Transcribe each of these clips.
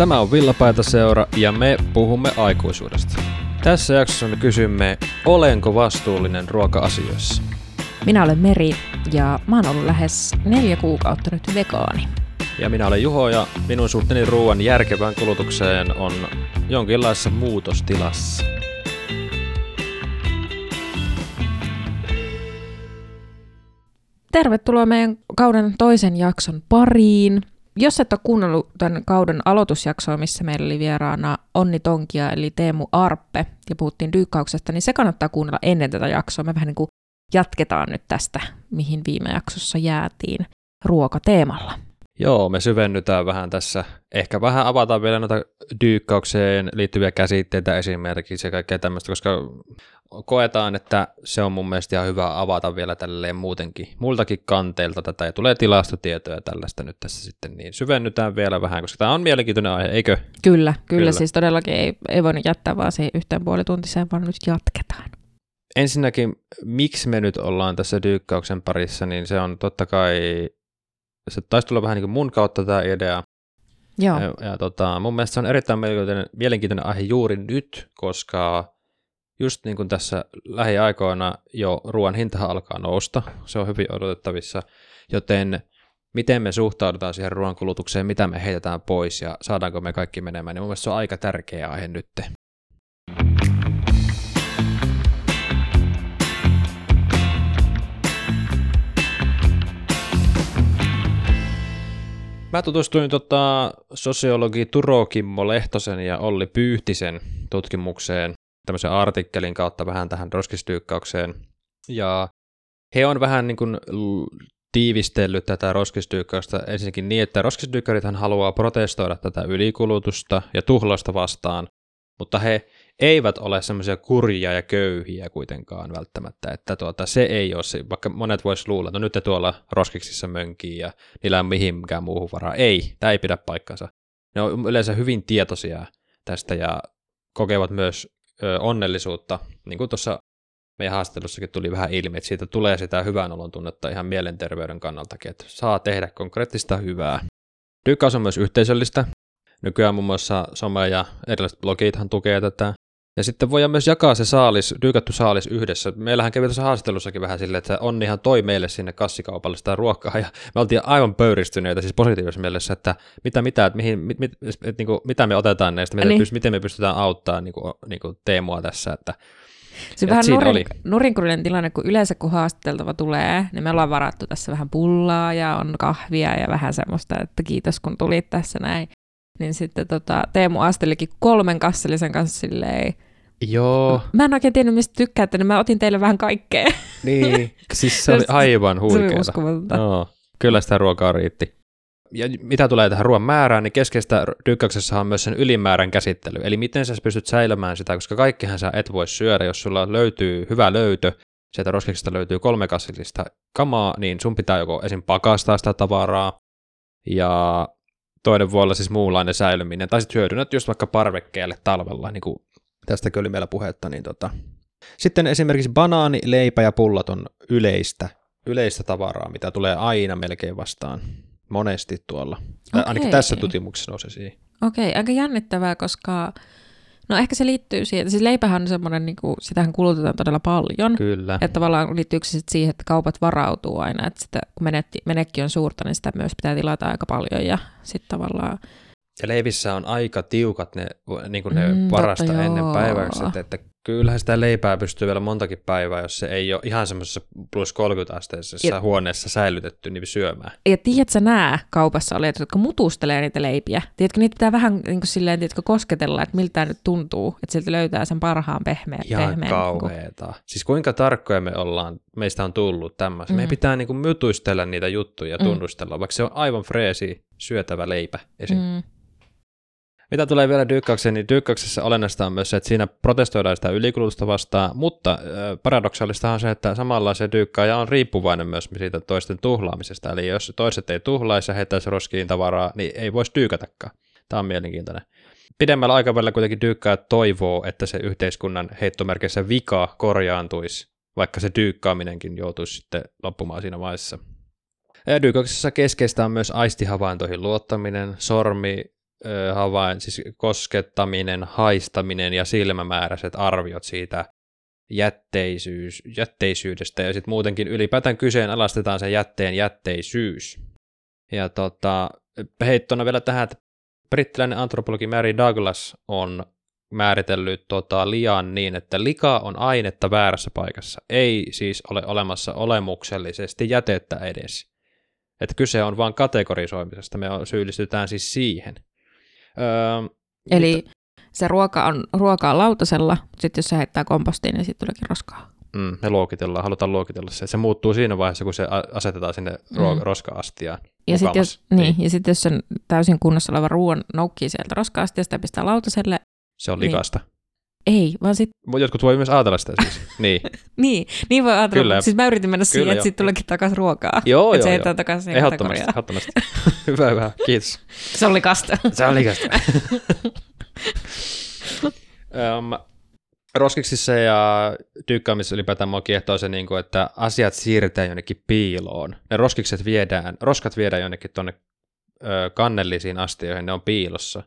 Tämä on Villapaitaseura ja me puhumme aikuisuudesta. Tässä jaksossa me kysymme, olenko vastuullinen ruoka-asioissa? Minä olen Meri ja mä oon ollut lähes neljä kuukautta nyt vegaani. Ja minä olen Juho ja minun suhteeni ruoan järkevään kulutukseen on jonkinlaisessa muutostilassa. Tervetuloa meidän kauden toisen jakson pariin. Jos et ole kuunnellut tämän kauden aloitusjaksoa, missä meillä oli vieraana Onni Tonkia eli Teemu Arppe ja puhuttiin dyykkauksesta, niin se kannattaa kuunnella ennen tätä jaksoa. Me vähän niin kuin jatketaan nyt tästä, mihin viime jaksossa jäätiin ruokateemalla. Joo, me syvennytään vähän tässä. Ehkä vähän avataan vielä noita dyykkaukseen liittyviä käsitteitä esimerkiksi ja kaikkea tämmöistä, koska koetaan, että se on mun mielestä ihan hyvä avata vielä tälleen muutenkin, muiltakin kanteilta tätä, ja tulee tilastotietoja tällaista nyt tässä sitten, niin syvennytään vielä vähän, koska tämä on mielenkiintoinen aihe, eikö? Kyllä, kyllä, kyllä. siis todellakin ei, ei voinut jättää vaan siihen yhteen puolituntiseen, vaan nyt jatketaan. Ensinnäkin, miksi me nyt ollaan tässä dyykkauksen parissa, niin se on totta kai, se taisi tulla vähän niin kuin mun kautta tämä idea, Joo. ja, ja tota, mun mielestä se on erittäin mielenkiintoinen, mielenkiintoinen aihe juuri nyt, koska just niin kuin tässä lähiaikoina jo ruoan hintahan alkaa nousta, se on hyvin odotettavissa, joten miten me suhtaudutaan siihen ruoan kulutukseen, mitä me heitetään pois ja saadaanko me kaikki menemään, niin mun mielestä se on aika tärkeä aihe nyt. Mä tutustuin tota, sosiologi Turo Kimmo Lehtosen ja Olli Pyyhtisen tutkimukseen tämmöisen artikkelin kautta vähän tähän roskistyykkaukseen. Ja he on vähän niin kuin tiivistellyt tätä roskistyykkausta ensinnäkin niin, että roskistyykkäärithän haluaa protestoida tätä ylikulutusta ja tuhlausta vastaan, mutta he eivät ole semmoisia kurjia ja köyhiä kuitenkaan välttämättä, että tuota, se ei ole se, vaikka monet vois luulla, että no nyt te tuolla roskiksissa mönkii ja niillä on mihinkään muuhun varaa. Ei, tämä ei pidä paikkansa. Ne on yleensä hyvin tietoisia tästä ja kokevat myös onnellisuutta, niin kuin tuossa meidän haastattelussakin tuli vähän ilmi, että siitä tulee sitä hyvän olon tunnetta ihan mielenterveyden kannaltakin, että saa tehdä konkreettista hyvää. Dykkaus on myös yhteisöllistä. Nykyään muun muassa some ja erilaiset blogithan tukee tätä. Ja sitten voidaan myös jakaa se saalis, dyykattu saalis yhdessä. Meillähän kävi tuossa haastattelussa vähän silleen, että Onnihan toi meille sinne kassikaupalle sitä ruokaa, ja me oltiin aivan pöyristyneitä, siis positiivisessa mielessä, että mitä, mitä, että mihin, mit, mit, et, niin kuin, mitä me otetaan näistä, miten, niin. miten me pystytään auttamaan niin kuin, niin kuin Teemua tässä, että se on vähän nurin, oli... nurinkurinen tilanne, kun yleensä kun haastateltava tulee, niin me ollaan varattu tässä vähän pullaa ja on kahvia ja vähän semmoista, että kiitos kun tulit tässä näin. Niin sitten tota, Teemu astelikin kolmen kassellisen kanssa silleen, Joo. Mä en oikein tiennyt, mistä tykkäätte, niin mä otin teille vähän kaikkea. Niin, siis se oli aivan. Se oli no, kyllä sitä ruokaa riitti. Ja mitä tulee tähän ruoan määrään, niin keskeistä dykkäyksessä on myös sen ylimäärän käsittely. Eli miten sä pystyt säilymään sitä, koska kaikkihan sä et voi syödä, jos sulla löytyy hyvä löytö, sieltä roskiksesta löytyy kolme kassillista kamaa, niin sun pitää joko esim. pakastaa sitä tavaraa, ja toinen voi olla siis muunlainen säilyminen, tai sitten hyödynnät just vaikka parvekkeelle talvella, niin kuin tästäkin oli meillä puhetta, niin tota. Sitten esimerkiksi banaani, leipä ja pullat on yleistä, yleistä tavaraa, mitä tulee aina melkein vastaan monesti tuolla. Okay. Ainakin tässä tutkimuksessa nousee siihen. Okei, okay, aika jännittävää, koska no ehkä se liittyy siihen, siis leipähän on semmoinen, niin kuin, sitähän kulutetaan todella paljon. Kyllä. Että tavallaan liittyykö se siihen, että kaupat varautuu aina, että sitä, kun menekki, menekki on suurta, niin sitä myös pitää tilata aika paljon ja sitten tavallaan ja leivissä on aika tiukat ne, niin kuin ne mm, varasta totta, ennen päiväykset, että kyllähän sitä leipää pystyy vielä montakin päivää, jos se ei ole ihan semmoisessa plus 30 asteisessa ja, huoneessa säilytetty niin syömään. Ja tiedätkö nää kaupassa olijat, jotka mutustelee niitä leipiä? Tiedätkö, niitä pitää vähän niin kuin silleen, tiedätkö, kosketella, että miltä tämä nyt tuntuu, että sieltä löytää sen parhaan pehmeän. Ihan pehmeän, kauheeta. Niin kuin... Siis kuinka tarkkoja me ollaan, meistä on tullut tämmöistä. Mm. Meidän pitää niin kuin mutuistella niitä juttuja ja mm. tunnustella, mm. vaikka se on aivan freesi syötävä leipä esim. Mm. Mitä tulee vielä dyykkaukseen, niin dyykkauksessa olennaista on myös se, että siinä protestoidaan sitä ylikulutusta vastaan, mutta paradoksaalista on se, että samalla se dyykkaaja on riippuvainen myös siitä toisten tuhlaamisesta. Eli jos toiset ei tuhlaisi ja heittäisi roskiin tavaraa, niin ei voisi dyykätäkään. Tämä on mielenkiintoinen. Pidemmällä aikavälillä kuitenkin dyykkää toivoo, että se yhteiskunnan heittomerkissä vika korjaantuisi, vaikka se dyykkaaminenkin joutuisi sitten loppumaan siinä vaiheessa. Dyykkauksessa keskeistä on myös aistihavaintoihin luottaminen, sormi, havain, siis koskettaminen, haistaminen ja silmämääräiset arviot siitä jätteisyys, jätteisyydestä ja sitten muutenkin ylipäätään kyseenalaistetaan sen jätteen jätteisyys. Ja tota, heittona vielä tähän, että brittiläinen antropologi Mary Douglas on määritellyt tota, lian niin, että lika on ainetta väärässä paikassa. Ei siis ole olemassa olemuksellisesti jätettä edes. Että kyse on vain kategorisoimisesta, me syyllistytään siis siihen. Öö, Eli mutta... se ruoka on, ruoka on lautasella, mutta sitten jos se heittää kompostiin, niin sitten tuleekin roskaa. Mm, me luokitellaan, halutaan luokitella se. Se muuttuu siinä vaiheessa, kun se asetetaan sinne ruo- mm. roska-astiaan. Ja sitten jos, niin. niin, ja sit jos sen täysin kunnossa oleva ruoan noukkii sieltä roska-astiasta ja pistää lautaselle, se on likasta. Niin. Ei, vaan sitten... Jotkut voi myös ajatella sitä siis. Niin, niin, niin voi ajatella. Kyllä. Siis mä yritin mennä siihen, että sitten tuleekin takaisin ruokaa. Joo, joo, se joo. takaisin ehdottomasti, ehdottomasti. hyvä, hyvä. Kiitos. Se oli kasta. se oli kasta. um, roskiksissa ja tykkäämisessä ylipäätään mua kiehtoo se, niin kuin, että asiat siirretään jonnekin piiloon. Ne roskikset viedään, roskat viedään jonnekin tuonne kannellisiin astioihin, ne on piilossa.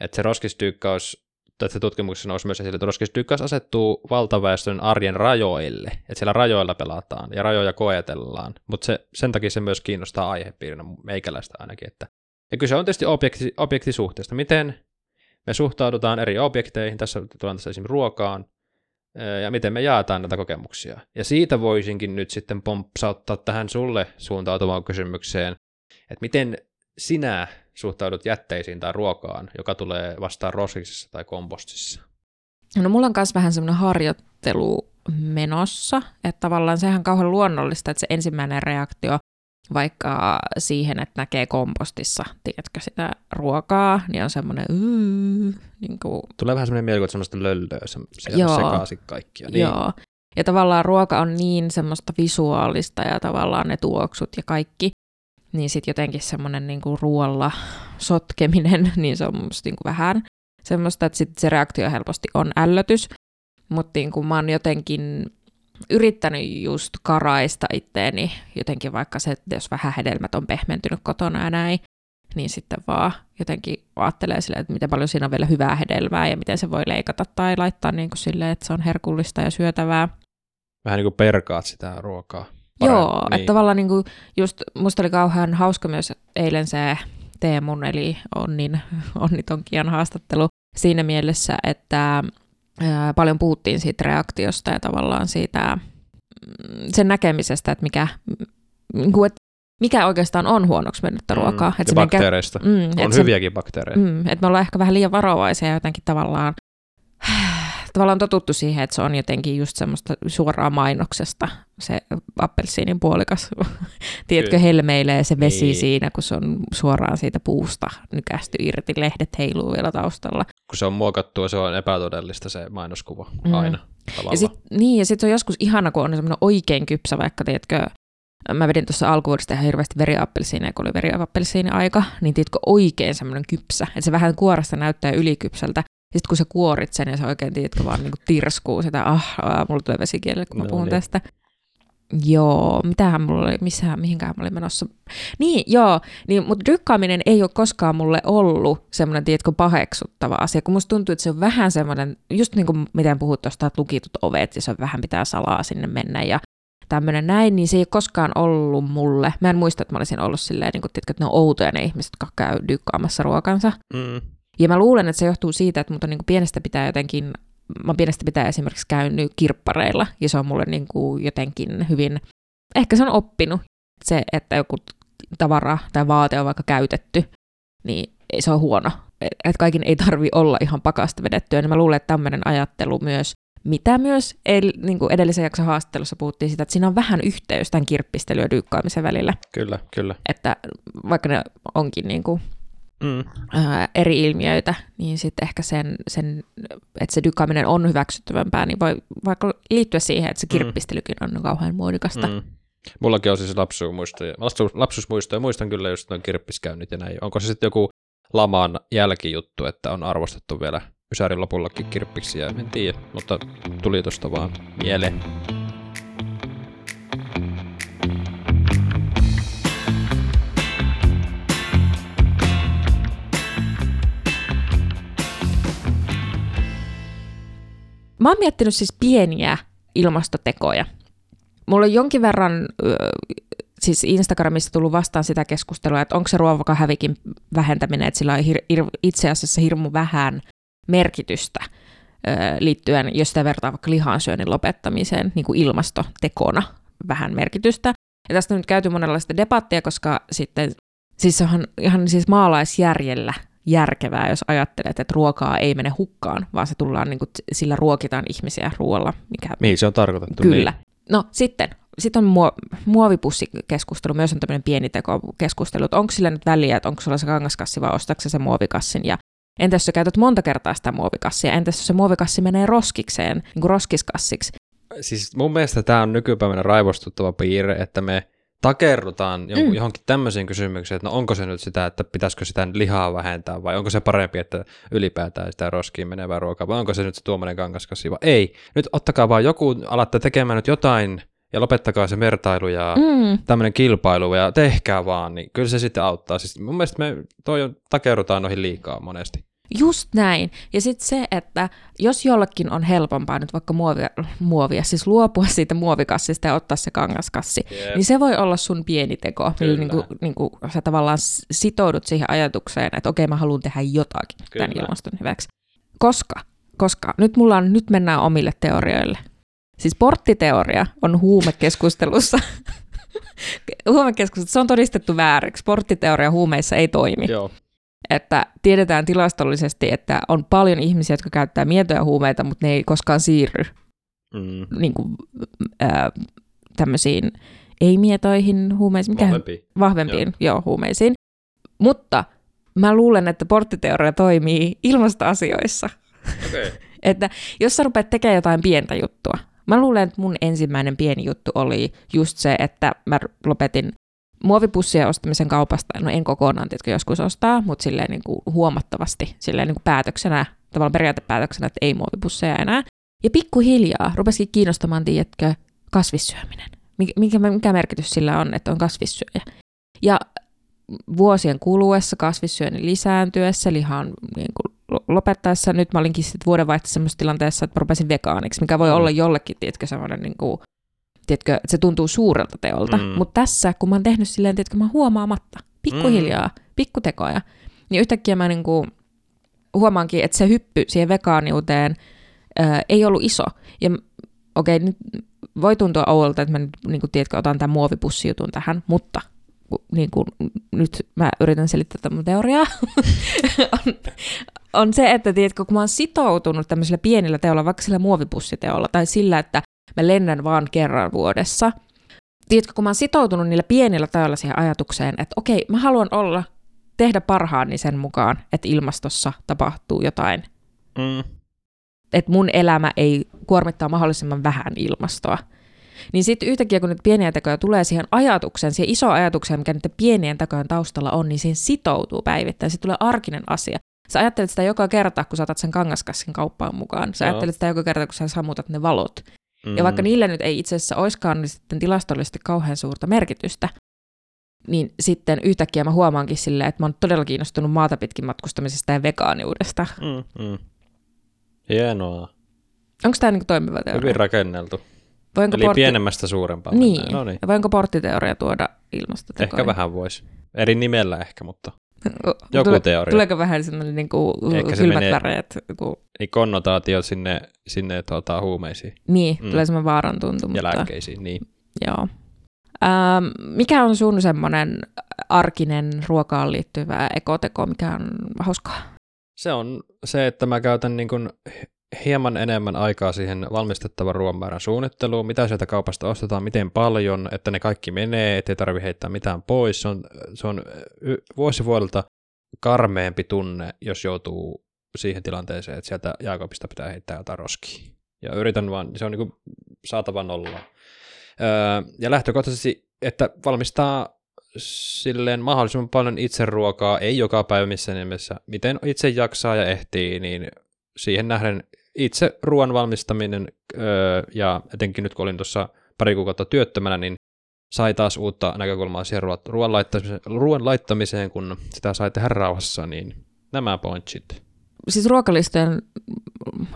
Että se roskistykkaus tässä tutkimuksessa nousi myös esille, että roskistykkaus asettuu valtaväestön arjen rajoille, että siellä rajoilla pelataan ja rajoja koetellaan, mutta se, sen takia se myös kiinnostaa aihepiirinä meikäläistä ainakin. Että. Ja kyse on tietysti objekti, objektisuhteesta, miten me suhtaudutaan eri objekteihin, tässä tilanteessa esimerkiksi ruokaan, ja miten me jaetaan näitä kokemuksia. Ja siitä voisinkin nyt sitten pompsauttaa tähän sulle suuntautuvaan kysymykseen, että miten sinä suhtaudut jätteisiin tai ruokaan, joka tulee vastaan roskiksessa tai kompostissa? No mulla on myös vähän semmoinen harjoittelu menossa, että tavallaan sehän kauhean luonnollista, että se ensimmäinen reaktio vaikka siihen, että näkee kompostissa, tiedätkö, sitä ruokaa, niin on semmoinen niin kuin... Tulee vähän semmoinen mielikuva, että semmoista löllöä, se, se Joo. sekaisin kaikkia. Niin. Joo. Ja tavallaan ruoka on niin semmoista visuaalista ja tavallaan ne tuoksut ja kaikki, niin sitten jotenkin semmoinen niin kuin ruoalla sotkeminen, niin se on musta niin kuin vähän semmoista, että sit se reaktio helposti on ällötys, mutta niin kuin mä oon jotenkin yrittänyt just karaista itteeni jotenkin vaikka se, että jos vähän hedelmät on pehmentynyt kotona ja näin, niin sitten vaan jotenkin ajattelee sille, että miten paljon siinä on vielä hyvää hedelmää ja miten se voi leikata tai laittaa niin kuin silleen, että se on herkullista ja syötävää. Vähän niin kuin perkaat sitä ruokaa. Joo, niin. että tavallaan niin kuin just musta oli kauhean hauska myös eilen se Teemun eli Onnin, Onni Tonkian haastattelu siinä mielessä, että ää, paljon puhuttiin siitä reaktiosta ja tavallaan siitä mm, sen näkemisestä, että mikä, niin kuin, että mikä oikeastaan on huonoksi mennyttä mm, ruokaa. Mm, että bakteereista. Mm, on hyviäkin se, bakteereja. Mm, että me ollaan ehkä vähän liian varovaisia jotenkin tavallaan tavallaan totuttu siihen, että se on jotenkin just semmoista suoraa mainoksesta, se appelsiinin puolikas, tiedätkö, helmeilee se vesi niin. siinä, kun se on suoraan siitä puusta nykästy irti, lehdet heiluu vielä taustalla. Kun se on muokattua, se on epätodellista se mainoskuva mm. aina. Ja sit, niin, ja sitten se on joskus ihana, kun on semmoinen oikein kypsä, vaikka tiedätkö, mä vedin tuossa alkuvuodesta ihan hirveästi veriappelsiineja, kun oli veriappelsiini aika, niin tiedätkö, oikein semmoinen kypsä, että se vähän kuorasta näyttää ylikypsältä, sitten kun sä kuorit sen ja sä oikein tiedätkö vaan niin tirskuu sitä, ah, ah mulla tulee vesikielelle, kun mä no, puhun niin. tästä. Joo, mitähän mulla oli, missähän, mihinkään mä olin menossa. Niin, joo, niin, mutta dykkaaminen ei ole koskaan mulle ollut semmoinen, tiedätkö, paheksuttava asia, kun musta tuntuu, että se on vähän semmoinen, just niin kuin miten puhut tuosta, että lukitut ovet, ja se on vähän pitää salaa sinne mennä, ja tämmöinen näin, niin se ei ole koskaan ollut mulle. Mä en muista, että mä olisin ollut silleen, niin kuin, tiedätkö, että ne on outoja ne ihmiset, jotka käy dykkaamassa ruokansa. Mm. Ja mä luulen, että se johtuu siitä, että mut on niin kuin pienestä pitää jotenkin, mä pienestä pitää esimerkiksi käynyt kirppareilla, ja se on mulle niin kuin jotenkin hyvin, ehkä se on oppinut se, että joku tavara tai vaate on vaikka käytetty, niin se on huono. Että kaikin ei tarvi olla ihan pakasta vedettyä, niin mä luulen, että tämmöinen ajattelu myös, mitä myös el, niin kuin edellisen jakson haastattelussa puhuttiin sitä, että siinä on vähän yhteys tämän kirppistelyn ja dyykkaamisen välillä. Kyllä, kyllä. Että vaikka ne onkin niin kuin mm. ää, eri ilmiöitä, niin sitten ehkä sen, sen, että se dykkaaminen on hyväksyttävämpää, niin voi vaikka liittyä siihen, että se mm. kirppistelykin on kauhean muodikasta. Mm. Mullakin on siis lapsuusmuistoja, lapsuusmuistoja, muistan kyllä just noin kirppiskäynnit ja näin. Onko se sitten joku laman jälkijuttu, että on arvostettu vielä Ysärin lopullakin kirppiksiä, en tiedä, mutta tuli tuosta vaan mieleen. Mä oon miettinyt siis pieniä ilmastotekoja. Mulla on jonkin verran siis Instagramissa tullut vastaan sitä keskustelua, että onko se ruokahävikin vähentäminen, että sillä on hir- itse asiassa hirmu vähän merkitystä liittyen, jos sitä vertaa vaikka lihansyönnin lopettamiseen niin kuin ilmastotekona vähän merkitystä. Ja tästä on nyt käyty monenlaista debattia, koska sitten siis se on ihan siis maalaisjärjellä järkevää, jos ajattelet, että ruokaa ei mene hukkaan, vaan se tullaan niin kuin, sillä ruokitaan ihmisiä ruoalla. Mikä... Niin, se on tarkoitettu. Kyllä. Niin. No sitten, sitten on muo- muovipussikeskustelu, myös on tämmöinen pieni keskustelu, että onko sillä nyt väliä, että onko sulla se kangaskassi vai ostatko se muovikassin ja Entä jos sä käytät monta kertaa sitä muovikassia? Entä jos se muovikassi menee roskikseen, niin kuin roskiskassiksi? Siis mun mielestä tämä on nykypäivänä raivostuttava piirre, että me takerrutaan mm. johonkin tämmöisiin kysymyksiin, että no onko se nyt sitä, että pitäisikö sitä lihaa vähentää, vai onko se parempi, että ylipäätään sitä roskiin menevää ruokaa, vai onko se nyt se tuommoinen kangaskassi, vai ei. Nyt ottakaa vaan joku, alatte tekemään nyt jotain, ja lopettakaa se vertailu ja mm. tämmöinen kilpailu, ja tehkää vaan, niin kyllä se sitten auttaa. Siis mun mielestä me toi on, takerrutaan noihin liikaa monesti. Just näin. Ja sitten se, että jos jollekin on helpompaa nyt vaikka muovia, muovia siis luopua siitä muovikassista ja ottaa se kangaskassi, yep. niin se voi olla sun pieni teko, millä niin kuin, niin kuin sä tavallaan sitoudut siihen ajatukseen, että okei, mä haluan tehdä jotakin Kyllä. tämän ilmaston hyväksi. Koska, koska nyt mulla on, nyt mennään omille teorioille. Siis porttiteoria on huumekeskustelussa. huumekeskustelussa, se on todistettu vääriksi. Porttiteoria huumeissa ei toimi. Joo että tiedetään tilastollisesti, että on paljon ihmisiä, jotka käyttää mietoja huumeita, mutta ne ei koskaan siirry mm. niin kuin, äh, tämmöisiin ei-mietoihin huumeisiin. Mikä? Vahvempiin. Vahvempiin, joo. joo, huumeisiin. Mutta mä luulen, että porttiteoria toimii ilmastoasioissa. Okay. että jos sä rupeat tekemään jotain pientä juttua, mä luulen, että mun ensimmäinen pieni juttu oli just se, että mä lopetin muovipussien ostamisen kaupasta, no en kokonaan tietysti joskus ostaa, mutta silleen niin kuin huomattavasti silleen niin kuin päätöksenä, tavallaan periaatepäätöksenä, että ei muovipusseja enää. Ja pikkuhiljaa rupesikin kiinnostamaan, tiedätkö, kasvissyöminen. Mikä, mikä merkitys sillä on, että on kasvissyöjä. Ja vuosien kuluessa, kasvissyönnin lisääntyessä, lihan niin kuin lopettaessa, nyt mä olinkin sitten vuodenvaihteessa semmoisessa tilanteessa, että rupesin vegaaniksi, mikä voi mm. olla jollekin, tiedätkö, semmoinen niin kuin tiedätkö, se tuntuu suurelta teolta. Mm. Mutta tässä, kun mä oon tehnyt silleen, tiedätkö, mä huomaamatta, pikkuhiljaa, mm. pikkutekoja, niin yhtäkkiä mä niinku huomaankin, että se hyppy siihen vegaaniuteen ää, ei ollut iso. Ja okei, okay, nyt voi tuntua oudolta, että mä nyt, niin kuin, tiedätkö, otan tämän muovipussijutun tähän, mutta niin kuin, nyt mä yritän selittää tätä mun teoriaa, on, on se, että tiedätkö, kun mä oon sitoutunut tämmöisellä pienillä teolla, vaikka sillä muovipussiteolla, tai sillä, että mä lennän vaan kerran vuodessa. Tiedätkö, kun mä oon sitoutunut niillä pienillä tajoilla siihen ajatukseen, että okei, mä haluan olla, tehdä parhaani sen mukaan, että ilmastossa tapahtuu jotain. Mm. Että mun elämä ei kuormittaa mahdollisimman vähän ilmastoa. Niin sitten yhtäkkiä, kun niitä pieniä tekoja tulee siihen ajatukseen, siihen iso ajatukseen, mikä niiden pienien tekojen taustalla on, niin siihen sitoutuu päivittäin. Se tulee arkinen asia. Sä ajattelet sitä joka kerta, kun sä otat sen kangaskassin kauppaan mukaan. Sä Joo. ajattelet sitä joka kerta, kun sä sammutat ne valot. Mm. Ja vaikka niillä nyt ei itse asiassa olisikaan niin sitten tilastollisesti kauhean suurta merkitystä, niin sitten yhtäkkiä mä huomaankin silleen, että mä oon todella kiinnostunut maata pitkin matkustamisesta ja vegaaniudesta. Mm, mm. Hienoa. Onko tämä niin toimiva teoria? Hyvin rakenneltu. Voinko Eli portti... pienemmästä suurempaan. Niin. No niin. Voinko porttiteoria tuoda ilmastotekoihin? Ehkä vähän voisi. Eri nimellä ehkä, mutta joku Tule, teoria. Tuleeko vähän sellainen niin kuin Ehkä kylmät menee, väreet? Kun... Niin konnotaatio sinne, sinne tuota, huumeisiin. Niin, mm. tulee semmoinen vaaran tuntu. Ja mutta... lääkkeisiin, niin. Joo. Ähm, mikä on sun semmoinen arkinen ruokaan liittyvä ekoteko, mikä on hauskaa? Se on se, että mä käytän niin kuin hieman enemmän aikaa siihen valmistettavan ruoan määrän suunnitteluun, mitä sieltä kaupasta ostetaan, miten paljon, että ne kaikki menee, ettei tarvi heittää mitään pois. Se on, se on vuosi vuodelta karmeempi tunne, jos joutuu siihen tilanteeseen, että sieltä jääkaapista pitää heittää jotain roskia. Ja yritän vaan, se on niin saatava nolla. Ja lähtökohtaisesti, että valmistaa silleen mahdollisimman paljon itse ruokaa, ei joka päivä missä nimessä, miten itse jaksaa ja ehtii, niin siihen nähden itse ruoan valmistaminen öö, ja etenkin nyt kun olin tuossa pari kuukautta työttömänä, niin sai taas uutta näkökulmaa siihen ruoan laittamiseen, ruoan laittamiseen, kun sitä sai tehdä rauhassa, niin nämä pointsit. Siis ruokalistojen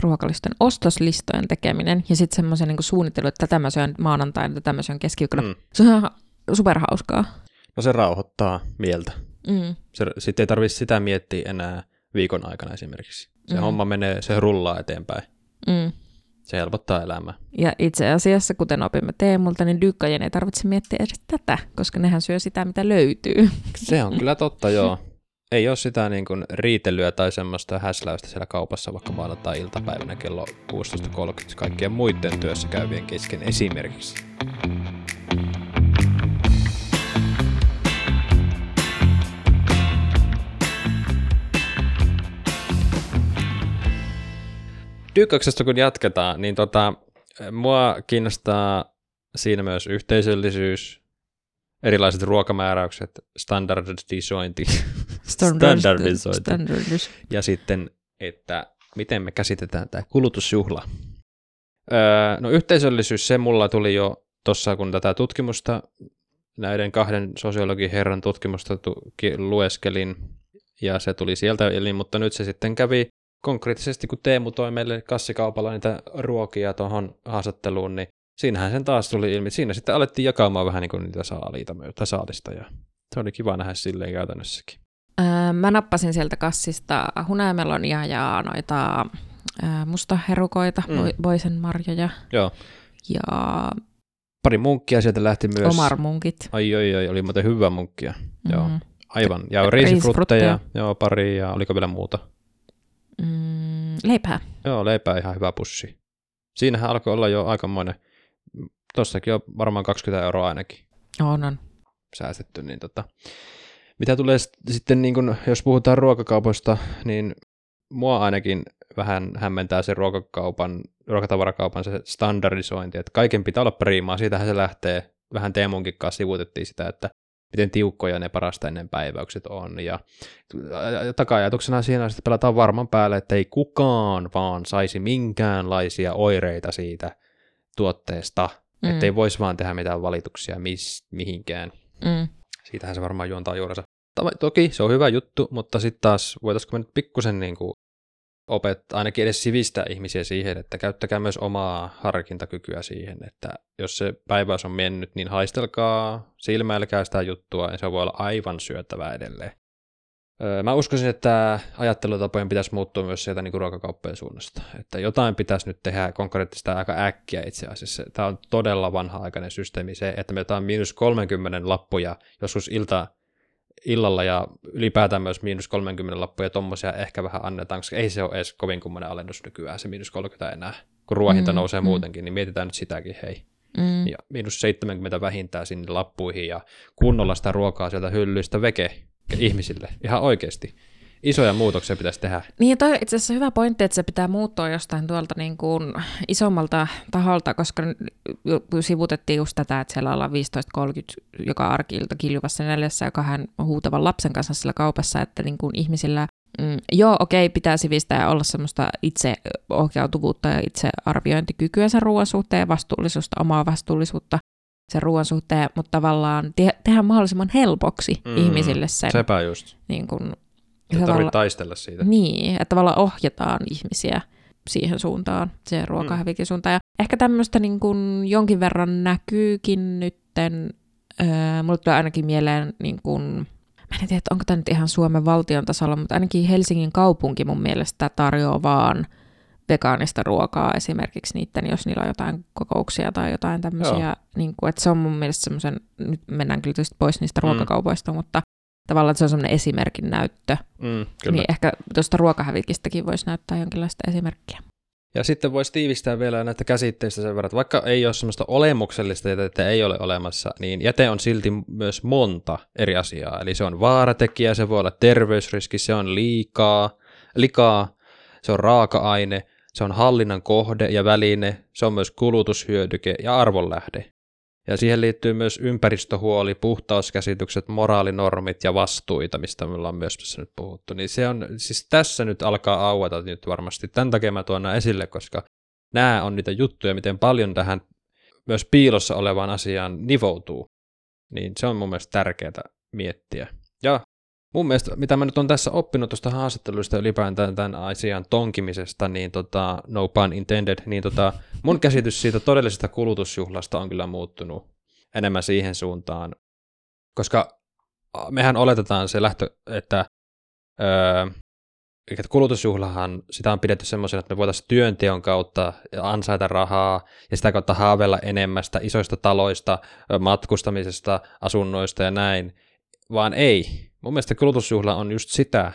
ruokaliston ostoslistojen tekeminen ja sitten semmoisen niin suunnittelu, että tätä mä syön maanantaina, tätä mä syön keskiviikkona. Mm. Se on ihan superhauskaa. No se rauhoittaa mieltä. Mm. Sitten ei tarvitse sitä miettiä enää viikon aikana esimerkiksi. Se mm. homma menee, se rullaa eteenpäin. Mm. Se helpottaa elämää. Ja itse asiassa, kuten opimme Teemulta, niin dykkajien ei tarvitse miettiä edes tätä, koska nehän syö sitä, mitä löytyy. Se on kyllä totta, joo. Ei ole sitä niin kuin riitelyä tai semmoista häsläystä siellä kaupassa vaikka maanantai iltapäivänä kello 16.30 kaikkien muiden työssä käyvien kesken esimerkiksi. Dykköksestä kun jatketaan, niin tota, mua kiinnostaa siinä myös yhteisöllisyys, erilaiset ruokamääräykset, standardisointi, standardisointi. Standardis. ja sitten, että miten me käsitetään tämä kulutusjuhla. Öö, no yhteisöllisyys, se mulla tuli jo tuossa, kun tätä tutkimusta, näiden kahden sosiologin herran tutkimusta tu- lueskelin, ja se tuli sieltä, eli, mutta nyt se sitten kävi konkreettisesti, kun Teemu toi meille kassikaupalla niitä ruokia tuohon haastatteluun, niin siinähän sen taas tuli ilmi. Siinä sitten alettiin jakamaan vähän niin kuin niitä saaliita, tai saalista, ja se oli kiva nähdä silleen käytännössäkin. Öö, mä nappasin sieltä kassista hunajamelonia ja noita öö, mustaherukoita, mm. boisen marjoja. Joo. Ja Pari munkkia sieltä lähti myös. omarmunkit. Ai, ai, ai, oli muuten hyvä munkkia. Mm. Joo, Mm. aivan. Ja Ja riisifrutteja, riisifrutteja. joo, pari, ja oliko vielä muuta? Leipää. Joo, leipää ihan hyvä pussi. Siinähän alkoi olla jo aikamoinen, tossakin on varmaan 20 euroa ainakin On, on. säästetty, niin tota. Mitä tulee sit- sitten, niin kun, jos puhutaan ruokakaupoista, niin mua ainakin vähän hämmentää se ruokakaupan, ruokatavarakaupan se standardisointi, että kaiken pitää olla priimaa, siitähän se lähtee, vähän Teemunkin kanssa sivuutettiin sitä, että miten tiukkoja ne parasta ennen päiväykset on, ja taka-ajatuksena siinä on, että pelataan varman päälle, että ei kukaan vaan saisi minkäänlaisia oireita siitä tuotteesta, mm. ettei voisi vaan tehdä mitään valituksia mis, mihinkään. Mm. Siitähän se varmaan juontaa juurensa. Toki se on hyvä juttu, mutta sitten taas voitaisiko me nyt pikkusen niin kuin opet, ainakin edes sivistää ihmisiä siihen, että käyttäkää myös omaa harkintakykyä siihen, että jos se päiväys on mennyt, niin haistelkaa, silmäilkää sitä juttua, ja se voi olla aivan syöttävää edelleen. Öö, Mä uskoisin, että ajattelutapojen pitäisi muuttua myös sieltä niin ruokakauppojen suunnasta. Että jotain pitäisi nyt tehdä konkreettista aika äkkiä itse asiassa. Tämä on todella vanha-aikainen systeemi se, että me jotain miinus 30 lappuja joskus ilta, illalla ja ylipäätään myös miinus 30 lappuja tommosia ehkä vähän annetaan, koska ei se ole edes kovin kummonen alennus nykyään se miinus 30 enää. Kun ruoahinta Mm, nousee mm. muutenkin, niin mietitään nyt sitäkin, hei. Mm. Ja miinus 70 vähintään sinne lappuihin ja kunnolla sitä ruokaa sieltä hyllyistä veke ihmisille. Ihan oikeasti. Isoja muutoksia pitäisi tehdä. Niin ja toi on itse asiassa hyvä pointti, että se pitää muuttua jostain tuolta niin kuin isommalta taholta, koska sivutettiin just tätä, että siellä ollaan 15.30 joka arkiilta kiljuvassa neljässä ja kahden huutavan lapsen kanssa sillä kaupassa, että niin kuin ihmisillä Mm, joo, okei, pitää sivistää ja olla semmoista itseohjautuvuutta ja itsearviointikykyä sen ruoan suhteen ja vastuullisuutta, omaa vastuullisuutta sen ruoan suhteen, mutta tavallaan te- tehdä mahdollisimman helpoksi Mm, ihmisille sen. Sepä just. Niin kuin, Ei tarvitse taistella siitä. niin, että tavallaan ohjataan ihmisiä siihen suuntaan, siihen ruokahävikin suuntaan. Ja ehkä tämmöistä niin kuin jonkin verran näkyykin nytten, öö, mulle tulee ainakin mieleen niin kuin, mä en tiedä, onko tämä nyt ihan Suomen valtion tasolla, mutta ainakin Helsingin kaupunki mun mielestä tarjoaa vaan vegaanista ruokaa esimerkiksi niiden, jos niillä on jotain kokouksia tai jotain tämmöisiä, niin kuin, että se on mun mielestä semmoisen, nyt mennään kyllä tietysti pois niistä Mm. ruokakaupoista, mutta tavallaan se on semmoinen esimerkin näyttö, Mm, kyllä. niin ehkä tuosta ruokahävikistäkin voisi näyttää jonkinlaista esimerkkiä. Ja sitten voisi tiivistää vielä näitä käsitteistä sen verran, että vaikka ei ole semmoista olemuksellista jätettä ei ole olemassa, niin jäte on silti myös monta eri asiaa. Eli se on vaaratekijä, se voi olla terveysriski, se on liikaa, likaa, se on raaka-aine, se on hallinnan kohde ja väline, se on myös kulutushyödyke ja arvonlähde. Ja siihen liittyy myös ympäristöhuoli, puhtauskäsitykset, moraalinormit ja vastuita, mistä me ollaan myös tässä nyt puhuttu. Niin se on, siis tässä nyt alkaa aueta nyt varmasti. Tämän takia mä tuon esille, koska nämä on niitä juttuja, miten paljon tähän myös piilossa olevaan asiaan nivoutuu. Niin se on mun mielestä tärkeää miettiä. Ja mun mielestä, mitä mä nyt on tässä oppinut tuosta haastatteluista ylipäätään tämän asian tonkimisesta, niin tota, no pun intended, niin tota, mun käsitys siitä todellisesta kulutusjuhlasta on kyllä muuttunut enemmän siihen suuntaan, koska mehän oletetaan se lähtö, että öö, että kulutusjuhlahan, sitä on pidetty semmoisena, että me voitaisiin työnteon kautta ansaita rahaa ja sitä kautta haaveilla enemmästä isoista taloista, matkustamisesta, asunnoista ja näin, vaan ei. Mun mielestä kulutusjuhla on just sitä.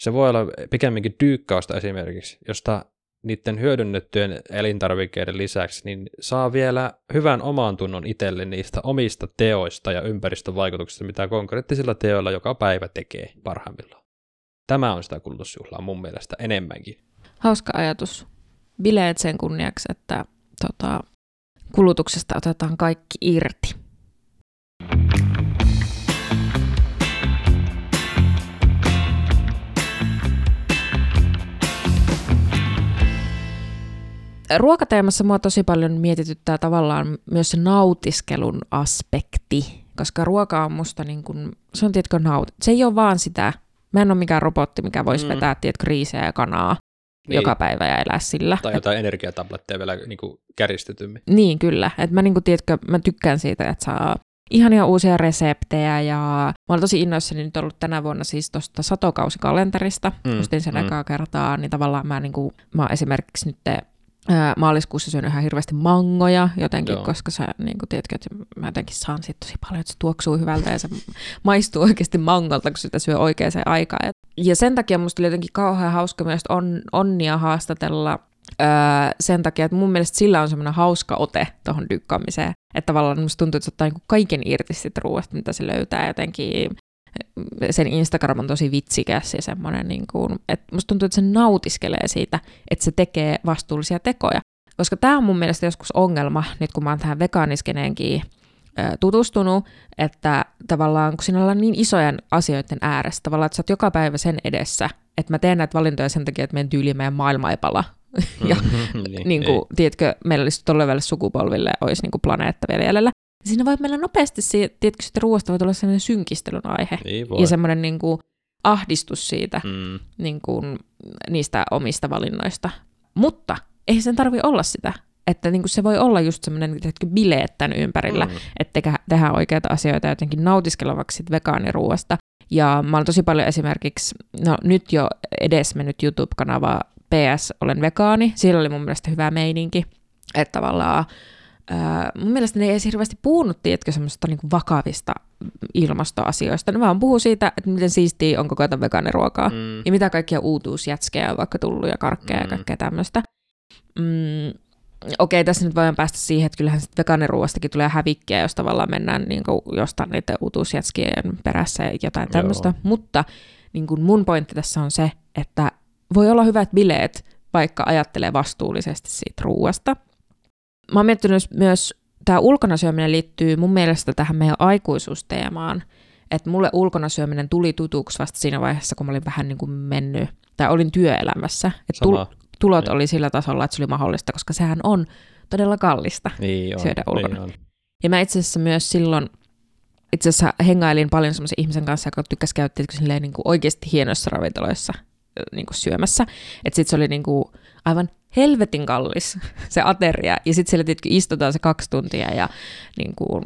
Se voi olla pikemminkin dyykkausta esimerkiksi, josta niiden hyödynnettyjen elintarvikkeiden lisäksi, niin saa vielä hyvän oman tunnon itselle niistä omista teoista ja ympäristövaikutuksista, mitä konkreettisilla teoilla joka päivä tekee parhaimmillaan. Tämä on sitä kulutusjuhlaa mun mielestä enemmänkin. Hauska ajatus. Bileet sen kunniaksi, että tota, kulutuksesta otetaan kaikki irti. Ruokateemassa mua tosi paljon mietityttää tavallaan myös se nautiskelun aspekti, koska ruoka on musta niin kuin, se on tietkö naut, se ei ole vaan sitä, mä en ole mikään robotti, mikä voisi mm. vetää tietkö riisejä ja kanaa niin. joka päivä ja elää sillä. Tai jotain Et, energiatabletteja vielä niin kuin käristetymmin. Niin, kyllä. Et mä, niin kuin, tiedätkö, mä tykkään siitä, että saa ihania uusia reseptejä ja mä olen tosi innoissani nyt ollut tänä vuonna siis tuosta satokausikalenterista, mm, ostin sen mm. ekaa kertaa, niin tavallaan mä, niin kuin, mä esimerkiksi nyt maaliskuussa syön ihan hirveästi mangoja jotenkin, Joo. koska sä niin kuin, tiedätkö, että mä jotenkin saan siitä tosi paljon, että se tuoksuu hyvältä ja se maistuu oikeasti mangolta, kun sitä syö oikeaan aikaan. Ja sen takia musta oli jotenkin kauhean hauska myös on, onnia haastatella öö, sen takia, että mun mielestä sillä on semmoinen hauska ote tuohon dykkaamiseen. Että tavallaan musta tuntuu, että se ottaa niin kaiken irti siitä ruoasta, mitä se löytää jotenkin sen Instagram on tosi vitsikäs ja semmoinen, niin kuin, että musta tuntuu, että se nautiskelee siitä, että se tekee vastuullisia tekoja. Koska tämä on mun mielestä joskus ongelma, nyt kun mä oon tähän vegaaniskeneenkin tutustunut, että tavallaan kun siinä ollaan niin isojen asioiden ääressä, tavallaan, että sä oot joka päivä sen edessä, että mä teen näitä valintoja sen takia, että meidän tyyli meidän maailma ei pala. ja niin, niin kuin, tiedätkö, meillä olisi tuleville sukupolville olisi niin kuin planeetta vielä jäljellä. Siinä voi mennä nopeasti, tiedätkö, että ruoasta voi tulla sellainen synkistelyn aihe. Niin ja semmoinen niin kuin, ahdistus siitä mm. niin kuin, niistä omista valinnoista. Mutta ei sen tarvi olla sitä. Että niin kuin se voi olla just semmoinen bileet tämän ympärillä, mm. että tehdään oikeita asioita jotenkin nautiskelevaksi vegaaniruuasta. Ja mä olen tosi paljon esimerkiksi, no nyt jo edes mennyt YouTube-kanava PS Olen vegaani, siellä oli mun mielestä hyvä meininki, että tavallaan Öö, mun mielestä ne ei edes hirveästi puhunut, tiedätkö, semmoista niin vakavista ilmastoasioista. Ne vaan puhuu siitä, että miten siistiä on koko ajan vegaaniruokaa. Mm. Ja mitä kaikkia uutuusjätskejä on vaikka tullut ja karkkeja mm. ja kaikkea tämmöistä. Mm, okei, tässä nyt voidaan päästä siihen, että kyllähän vegaaniruoastakin tulee hävikkiä, jos tavallaan mennään niin kuin jostain niiden uutuusjätskien perässä ja jotain tämmöistä. Mutta niin kuin mun pointti tässä on se, että voi olla hyvät bileet, vaikka ajattelee vastuullisesti siitä ruuasta mä oon miettinyt myös, tämä ulkona syöminen liittyy mun mielestä tähän meidän aikuisuusteemaan, että mulle ulkona syöminen tuli tutuksi vasta siinä vaiheessa, kun mä olin vähän niin kuin mennyt, tai olin työelämässä. Että tul- tulot niin. oli sillä tasolla, että se oli mahdollista, koska sehän on todella kallista niin on, syödä ulkona. Niin on. Ja mä itse asiassa myös silloin itse asiassa hengailin paljon semmoisen ihmisen kanssa, joka tykkäsi käyttää niin kuin oikeasti hienoissa ravintoloissa niin kuin syömässä. Että sitten se oli niin kuin aivan helvetin kallis se ateria, ja sitten siellä tietenkin istutaan se kaksi tuntia, ja niin kuin,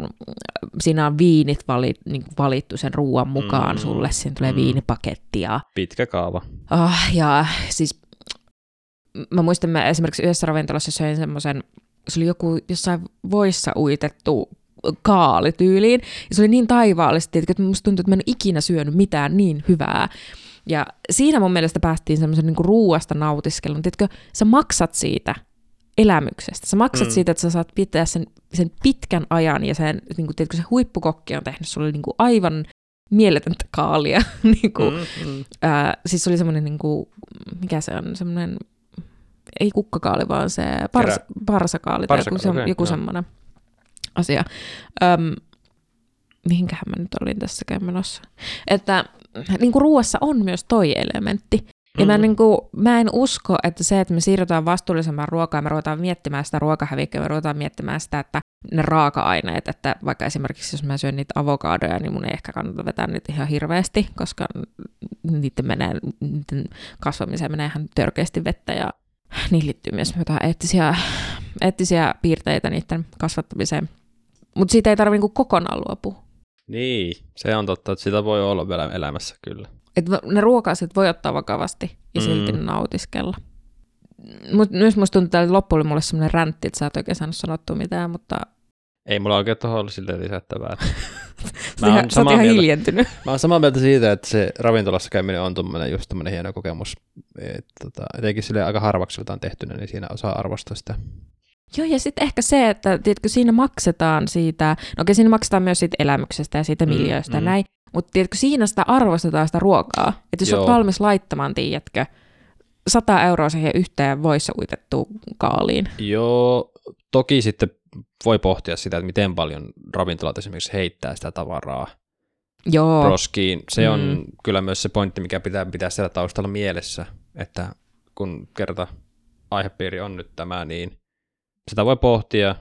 siinä on viinit vali, niin kuin valittu sen ruoan mukaan mm, sulle, siinä tulee mm. viinipaketti. Ja, Pitkä kaava. Oh, ja siis mä muistan, mä esimerkiksi yhdessä ravintolassa söin semmoisen, se oli joku jossain voissa uitettu kaalityyliin, ja se oli niin taivaallisesti, että musta tuntui, että mä en ikinä syönyt mitään niin hyvää. Ja siinä mun mielestä päästiin semmoisen niin ruuasta nautiskelun. Tiedätkö, sä maksat siitä elämyksestä. Sä maksat mm. siitä, että sä saat pitää sen, sen pitkän ajan ja sen, niin kuin, tiedätkö, se huippukokki on tehnyt sulle niin kuin aivan mieletöntä kaalia. niin kuin, mm, mm. Ää, siis se oli semmoinen, niin kuin, mikä se on, semmoinen, ei kukkakaali, vaan se pars, parsakaali, tai joku, okay, joku semmoinen asia. Öm, mihinkähän mä nyt olin tässä menossa. Että niin kuin ruuassa on myös toi elementti. Ja mä, Mm. niin kuin, mä en usko, että se, että me siirrytään vastuullisemman ruokaa ja me ruvetaan miettimään sitä ruokahävikkiä, me ruvetaan miettimään sitä, että ne raaka-aineet, että vaikka esimerkiksi jos mä syön niitä avokadoja, niin mun ei ehkä kannata vetää niitä ihan hirveästi, koska niiden, menee, niiden kasvamiseen menee ihan törkeästi vettä ja niihin liittyy myös jotain eettisiä, eettisiä piirteitä niiden kasvattamiseen. Mutta siitä ei tarvitse niinku kokonaan luopua. Niin, se on totta, että sitä voi olla vielä elämässä kyllä. Et ne ruoka-asiat voi ottaa vakavasti ja silti Mm. nautiskella. Mut myös musta tuntuu, että loppu oli mulle semmoinen räntti, että sä et oikein saanut sanottua mitään, mutta Ei mulla oikein tuohon ollut silleen lisättävää. sä, ihan, sä oot samaa ihan mieltä. hiljentynyt. Mä oon samaa mieltä siitä, että se ravintolassa käyminen on tommonen, just tommonen hieno kokemus. Et, tota, etenkin sille aika harvaksi on tehtynä, niin siinä osaa arvostaa sitä. Joo, ja sitten ehkä se, että tiedätkö, siinä maksetaan siitä, no okei, siinä maksetaan myös siitä elämyksestä ja siitä Mm, miljöistä ja mm. näin, mutta tiedätkö, siinä sitä arvostetaan sitä ruokaa. Että jos Joo. olet valmis laittamaan, tiedätkö, 100 euroa siihen yhteen voissa uitettuun kaaliin. Joo, toki sitten voi pohtia sitä, että miten paljon ravintolat esimerkiksi heittää sitä tavaraa Joo, roskiin. Se on Mm. kyllä myös se pointti, mikä pitää pitää siellä taustalla mielessä, että kun kerta aihepiiri on nyt tämä, niin sitä voi pohtia.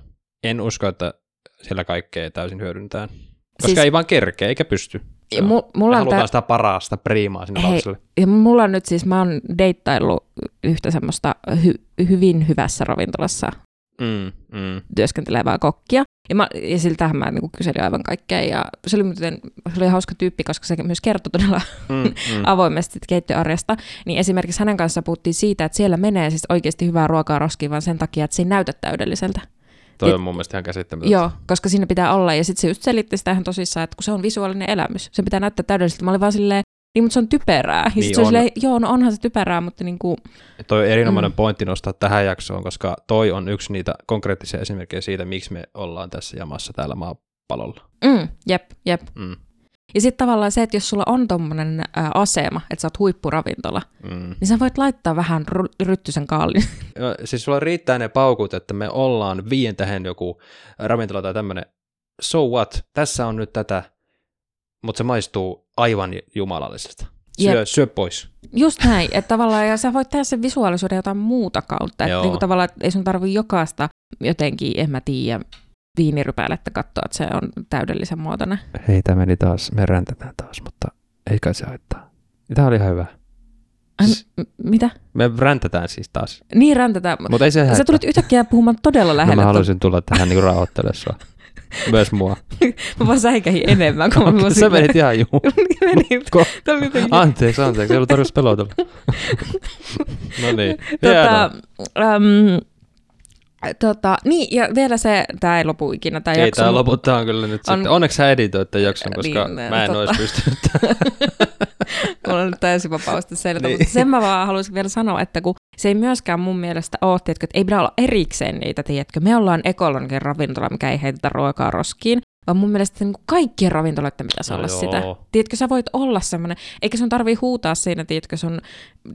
En usko, että siellä kaikkea täysin hyödyntään. Koska Siis- ei vaan kerkeä, eikä pysty. Se ja on. mulla on halutaan tää- sitä parasta priimaa sinne Hei. lapselle. Ja mulla on nyt siis, mä oon deittaillut yhtä semmoista hy- hyvin hyvässä ravintolassa Mm, mm. työskentelevää kokkia. Ja, mä, ja siltähän mä niin kyselin aivan kaikkea. Ja se oli, muuten, se oli hauska tyyppi, koska se myös kertoi todella Mm, mm. avoimesti keittiöarjesta. Niin esimerkiksi hänen kanssaan puhuttiin siitä, että siellä menee siis oikeasti hyvää ruokaa roskiin vaan sen takia, että se ei näytä täydelliseltä. Toi on mun mielestä ihan käsittämätöntä. Joo, koska siinä pitää olla. Ja sitten se just selitti sitä ihan tosissaan, että kun se on visuaalinen elämys, se pitää näyttää täydelliseltä. Mä olin vaan silleen, niin, mutta se on typerää. Ja Niin sit se on. silleen, joo, no onhan se typerää, mutta niin kuin, Toi on erinomainen Mm. pointti nostaa tähän jaksoon, koska toi on yksi niitä konkreettisia esimerkkejä siitä, miksi me ollaan tässä jamassa täällä maapallolla. mm, jep, jep. Mm, Ja sitten tavallaan se, että jos sulla on tommonen asema, että sä oot huippuravintola, mm. niin sä voit laittaa vähän ru- ryttysen kaalin. Ja Siis sulla riittää ne paukut, että me ollaan viien tähän joku ravintola tai tämmönen, so what, tässä on nyt tätä, mutta se maistuu aivan jumalallisesta. Syö, Jep. syö pois. Just näin, että tavallaan, ja sä voit tehdä sen visuaalisuuden jotain muuta kautta. Että niinku tavallaan, että ei sun tarvi jokaista jotenkin, en mä tiedä, viinirypäilettä katsoa, että se on täydellisen muotoinen. Hei, tämä meni taas, me räntetään taas, mutta ei kai se haittaa. Tämä oli ihan hyvä. Siis- m- mitä? Me räntetään siis taas, Niin räntetään. mutta ei se haittaa. Sä tulit yhtäkkiä puhumaan todella No lähelle. mä haluaisin tulla tähän niinku rauhoittelemaan sua. Myös mua. Mä vaan säikähin enemmän, kun mä Sä menit ihan juu. Jotenkin- Anteeksi, anteeksi, ei ollut tarkoitus pelotella. no niin, Tota, äm, tota, niin, ja vielä se, tämä ei lopu ikinä, tämä Ei jakso. tää lopu, tää on kyllä nyt on- sitten. Onneksi sä editoit tämän jakson, koska Niin, mä en totta. olisi pystynyt. Mulla on nyt täysin vapaasti selvitä, Niin. mutta sen mä vaan haluaisin vielä sanoa, että kun se ei myöskään mun mielestä ole, tiedätkö, että ei pidä olla erikseen niitä, tiedätkö, me ollaan ekologinen ravintola, mikä ei heitetä ruokaa roskiin, vaan mun mielestä niin kuin kaikkien ravintoloiden pitäisi No olla joo. sitä. Tiedätkö, sä voit olla semmoinen, eikä sun tarvii huutaa siinä, tiedätkö, sun,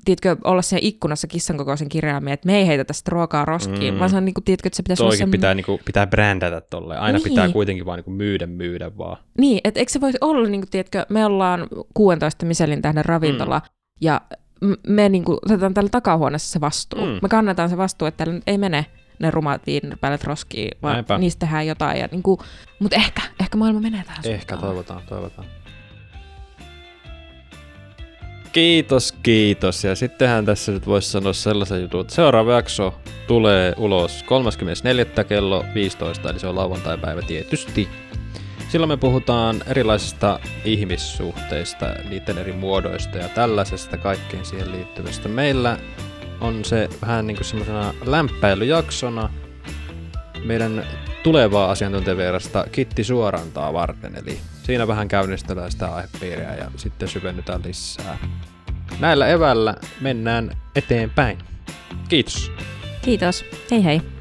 tiedätkö, olla siellä ikkunassa kissan kokoisen kirjaimen, että me ei heitetä sitä ruokaa roskiin, Mm. vaan se on niin kuin, tiedätkö, että se pitäisi olla Toikin semmoinen... pitää, niinku, pitää brändätä tolleen. Aina Niin. pitää kuitenkin vaan niinku myydä, myydä vaan. Niin, että eikö se voisi olla, niin kuin, tiedätkö, me ollaan 16 Michelin tähden ravintola, mm. ja me niin kuin, otetaan täällä takahuoneessa se vastuu. Mm. Me kannetaan se vastuu, että täällä ei mene ne rumat viinipäället roskiin, vaan Näinpä. niistä tehdään jotain. Ja, niin kuin, mutta ehkä, ehkä maailma menee tähän Ehkä, suuntaan. toivotaan, toivotaan. Kiitos, kiitos. Ja sittenhän tässä nyt voisi sanoa sellaisen jutun, että seuraava jakso tulee ulos 34. kello 15, eli se on lauantai-päivä tietysti. Silloin me puhutaan erilaisista ihmissuhteista, niiden eri muodoista ja tällaisesta kaikkeen siihen liittyvästä. Meillä on se vähän niin kuin semmoisena lämpäilyjaksona meidän tulevaa asiantuntijavierasta Kitti Suorantaa varten, eli siinä vähän käynnistellään sitä aihepiiriä ja sitten syvennytään lisää. Näillä evällä mennään eteenpäin. Kiitos. Kiitos. Hei hei.